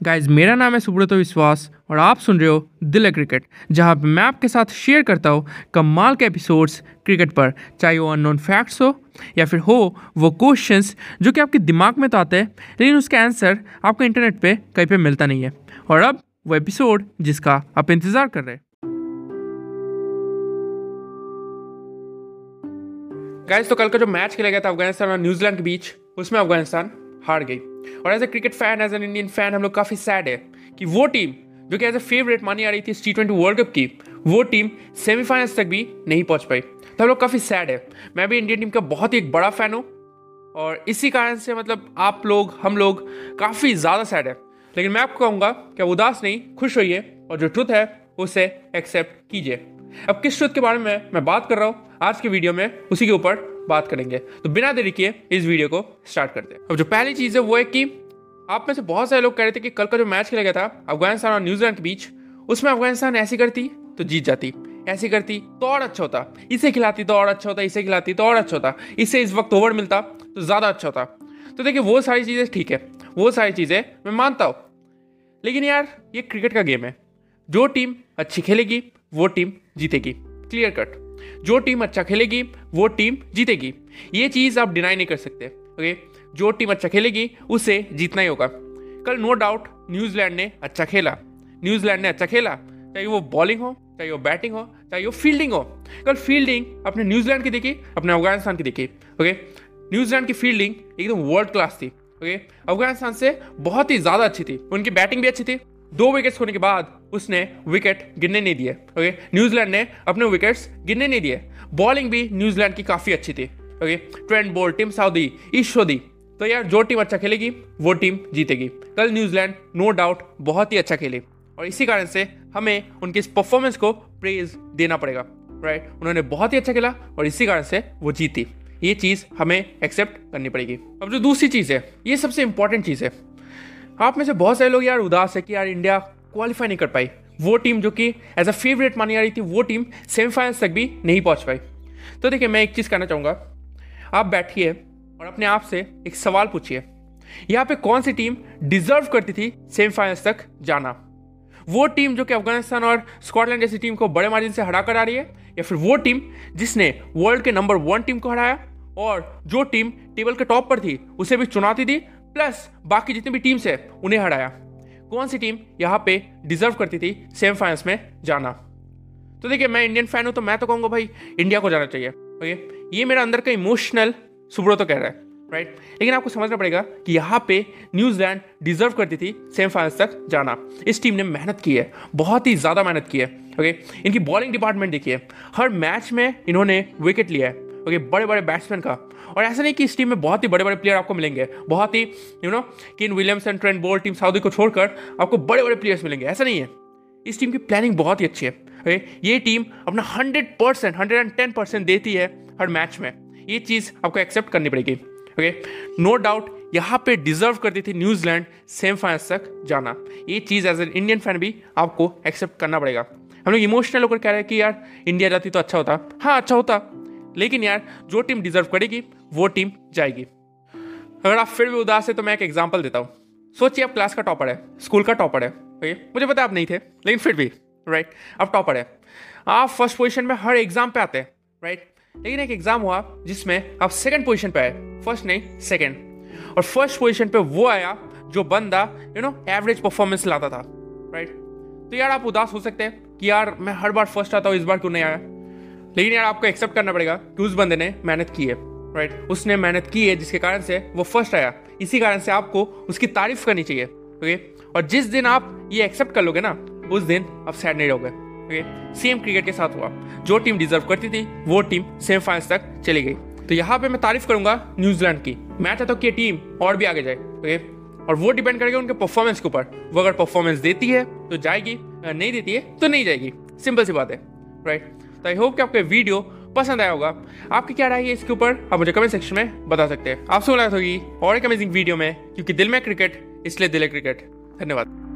Guys मेरा नाम है सुब्रत विश्वास और आप सुन रहे हो दिल क्रिकेट, जहाँ मैं आपके साथ शेयर करता हूँ कमाल के एपिसोड्स क्रिकेट पर। चाहे वो अननोन फैक्ट्स हो या फिर हो वो क्वेश्चंस जो कि आपके दिमाग में तो आते हैं, लेकिन उसका आंसर आपको इंटरनेट पे कहीं पे मिलता नहीं है। और अब वो एपिसोड जिसका आप इंतज़ार कर रहे हैं। गाइज़ तो कल का जो मैच खेला गया था अफ़गानिस्तान और न्यूजीलैंड के बीच, उसमें अफ़गानिस्तान हार गई। और as a cricket fan as an Indian fan हम लोग काफ़ी सैड है कि वो टीम जो कि एज ए फेवरेट मानी आ रही थी टी ट्वेंटी वर्ल्ड कप की, वो टीम सेमीफाइनल्स तक भी नहीं पहुँच पाई। तो हम लोग काफ़ी सैड है। मैं भी इंडियन टीम का बहुत ही एक बड़ा फ़ैन हूँ। और इसी कारण से मतलब आप लोग, हम लोग काफ़ी ज़्यादा सैड है। लेकिन मैं आपको कहूँगा कि उदास नहीं, खुश होइए और जो ट्रुथ है, उसे एक्सेप्ट कीजिए। अब किस ट्रुथ के बारे में मैं बात कर रहा हूँ, आज के वीडियो में उसी के ऊपर बात करेंगे। तो बिना देरी किए इस वीडियो को स्टार्ट करते हैं। अब जो पहली चीज़ है वो है कि आप में से बहुत सारे लोग कह रहे थे कि कल का जो मैच खेला गया था, अफ़गानिस्तान और न्यूजीलैंड के बीच, उसमें अफ़गानिस्तान ऐसी करती तो जीत जाती, ऐसी करती तो और अच्छा होता, इसे खिलाती तो और अच्छा होता, इसे खिलाती तो और अच्छा होता इससे इस वक्त ओवर मिलता तो ज़्यादा अच्छा होता। तो देखिए, वो सारी चीज़ें ठीक है, वो सारी चीज़ें मैं मानता हूँ। लेकिन यार, ये क्रिकेट का गेम है, जो टीम अच्छी खेलेगी, वो टीम जीतेगी, क्लियर कट। जो टीम अच्छा खेलेगी, वो टीम जीतेगी। ये चीज़ आप डिनाई नहीं कर सकते ओके जो टीम अच्छा खेलेगी, उसे जीतना ही होगा। कल नो डाउट न्यूजीलैंड ने अच्छा खेला। न्यूजीलैंड ने अच्छा खेला, चाहे वो बॉलिंग हो, चाहे वो बैटिंग हो, चाहे वो फील्डिंग हो। कल फील्डिंग अपने न्यूजीलैंड की देखी अपने अफ़गानिस्तान की देखी ओके न्यूजीलैंड की फील्डिंग एकदम वर्ल्ड क्लास थी ओके अफ़गानिस्तान से बहुत ही ज़्यादा अच्छी थी। उनकी बैटिंग भी अच्छी थी। दो विकेट्स होने के बाद उसने विकेट गिरने नहीं दिए ओके न्यूजीलैंड ने अपने विकेट्स गिरने नहीं दिए। बॉलिंग भी न्यूजीलैंड की काफ़ी अच्छी थी okay Trent Boult team Southee Ish Sodhi तो यार, जो टीम अच्छा खेलेगी, वो टीम जीतेगी। कल न्यूजीलैंड नो डाउट बहुत ही अच्छा खेली। और इसी कारण से हमें उनकी इस परफॉर्मेंस को प्रेज देना पड़ेगा राइट right? उन्होंने बहुत ही अच्छा खेला और इसी कारण से वो जीती। ये चीज़ हमें एक्सेप्ट करनी पड़ेगी। अब जो दूसरी चीज़ है, ये सबसे इंपॉर्टेंट चीज़ है। आप में से बहुत सारे लोग यार उदास है कि यार इंडिया क्वालिफाई नहीं कर पाई। वो टीम जो कि एज अ फेवरेट मानी आ रही थी, वो टीम सेमीफाइनल्स तक भी नहीं पहुँच पाई। तो देखिए, मैं एक चीज़ कहना चाहूँगा। आप बैठिए और अपने आप से एक सवाल पूछिए। यहाँ पे कौन सी टीम डिजर्व करती थी सेमीफाइनल्स तक जाना? वो टीम जो कि अफ़गानिस्तान और स्कॉटलैंड जैसी टीम को बड़े मार्जिन से हरा कर आ रही है, या फिर वो टीम जिसने वर्ल्ड के नंबर वन टीम को हराया और जो टीम टेबल के टॉप पर थी, उसे भी चुनौती दी प्लस बाकी जितनी भी टीम्स है, उन्हें हराया। कौन सी टीम यहाँ पे डिजर्व करती थी सेमीफाइनल्स में जाना? तो देखिए, मैं इंडियन फ़ैन हूँ तो मैं तो कहूँगा भाई इंडिया को जाना चाहिए। ओके? ये मेरा अंदर का इमोशनल सुब्रो तो कह रहा है राइट लेकिन आपको समझना पड़ेगा कि यहाँ पे न्यूजीलैंड डिजर्व करती थी सेमीफाइनल्स तक जाना। इस टीम ने मेहनत की है, बहुत ही ज़्यादा मेहनत की है, ओके? इनकी बॉलिंग डिपार्टमेंट देखिए, हर मैच में इन्होंने विकेट लिया है। ओके बड़े बड़े बैट्समैन का। और ऐसा नहीं कि इस टीम में बहुत ही बड़े बड़े प्लेयर आपको मिलेंगे। बहुत ही you know Kane Williams and Trent Boult team Southee को छोड़कर आपको बड़े बड़े प्लेयर्स मिलेंगे। ऐसा नहीं है। इस टीम की प्लानिंग बहुत ही अच्छी है। ओके ये टीम अपना hundred percent hundred and ten percent देती है हर मैच में। ये चीज़ आपको एक्सेप्ट करनी पड़ेगी। ओके नो डाउट यहाँ पे डिजर्व करती थी न्यूजीलैंड सेमीफाइनल्स तक जाना। ये चीज़ एज एन इंडियन फ़ैन भी आपको एक्सेप्ट करना पड़ेगा। हम लोग इमोशनल होकर कह रहे हैं कि यार इंडिया जाती तो अच्छा होता। हाँ अच्छा होता। लेकिन यार, जो टीम डिजर्व करेगी, वो टीम जाएगी। अगर आप फिर भी उदास है तो मैं एक एग्ज़ाम्पल देता हूँ। सोचिए, आप क्लास का टॉपर है स्कूल का टॉपर है ओके मुझे पता आप नहीं थे, लेकिन फिर भी राइट आप टॉपर है। आप फ़र्स्ट पोजीशन में हर एग्ज़ाम पे आते हैं राइट लेकिन एक एग्ज़ाम हुआ, जिसमें आप सेकंड पोजीशन पे आए। फ़र्स्ट नहीं सेकंड और फ़र्स्ट पोजीशन पे वो आया, जो बंदा यू नो एवरेज परफॉर्मेंस लाता था राइट तो यार, आप उदास हो सकते हैं कि यार, मैं हर बार फ़र्स्ट आता हूँ, इस बार क्यों नहीं आया? लेकिन यार आपको एक्सेप्ट करना पड़ेगा। कि उस बंदे ने मेहनत की है राइट उसने मेहनत की है जिसके कारण से वो फ़र्स्ट आया। इसी कारण से आपको उसकी तारीफ़ करनी चाहिए ओके और जिस दिन आप ये एक्सेप्ट कर लोगे ना, उस दिन आप सैड नहीं रहोगे ओके सेम क्रिकेट के साथ हुआ। जो टीम डिजर्व करती थी, वो टीम सेमीफाइनल्स तक चली गई। तो यहाँ पे मैं तारीफ़ करूँगा न्यूजीलैंड की। मैं चाहता हूँ कि टीम और भी आगे जाए ओके और वो डिपेंड करेगा उनके परफॉर्मेंस के ऊपर। वो अगर परफॉर्मेंस देती है तो जाएगी नहीं देती है तो नहीं जाएगी। सिंपल सी बात है राइट तो आई होप कि आपको वीडियो पसंद आया होगा। आपकी क्या राय है इसके ऊपर? आप मुझे कमेंट सेक्शन में बता सकते हैं। आपसे मुलाकात होगी और एक अमेजिंग वीडियो में, क्योंकि दिल में क्रिकेट इसलिए दिल है क्रिकेट धन्यवाद।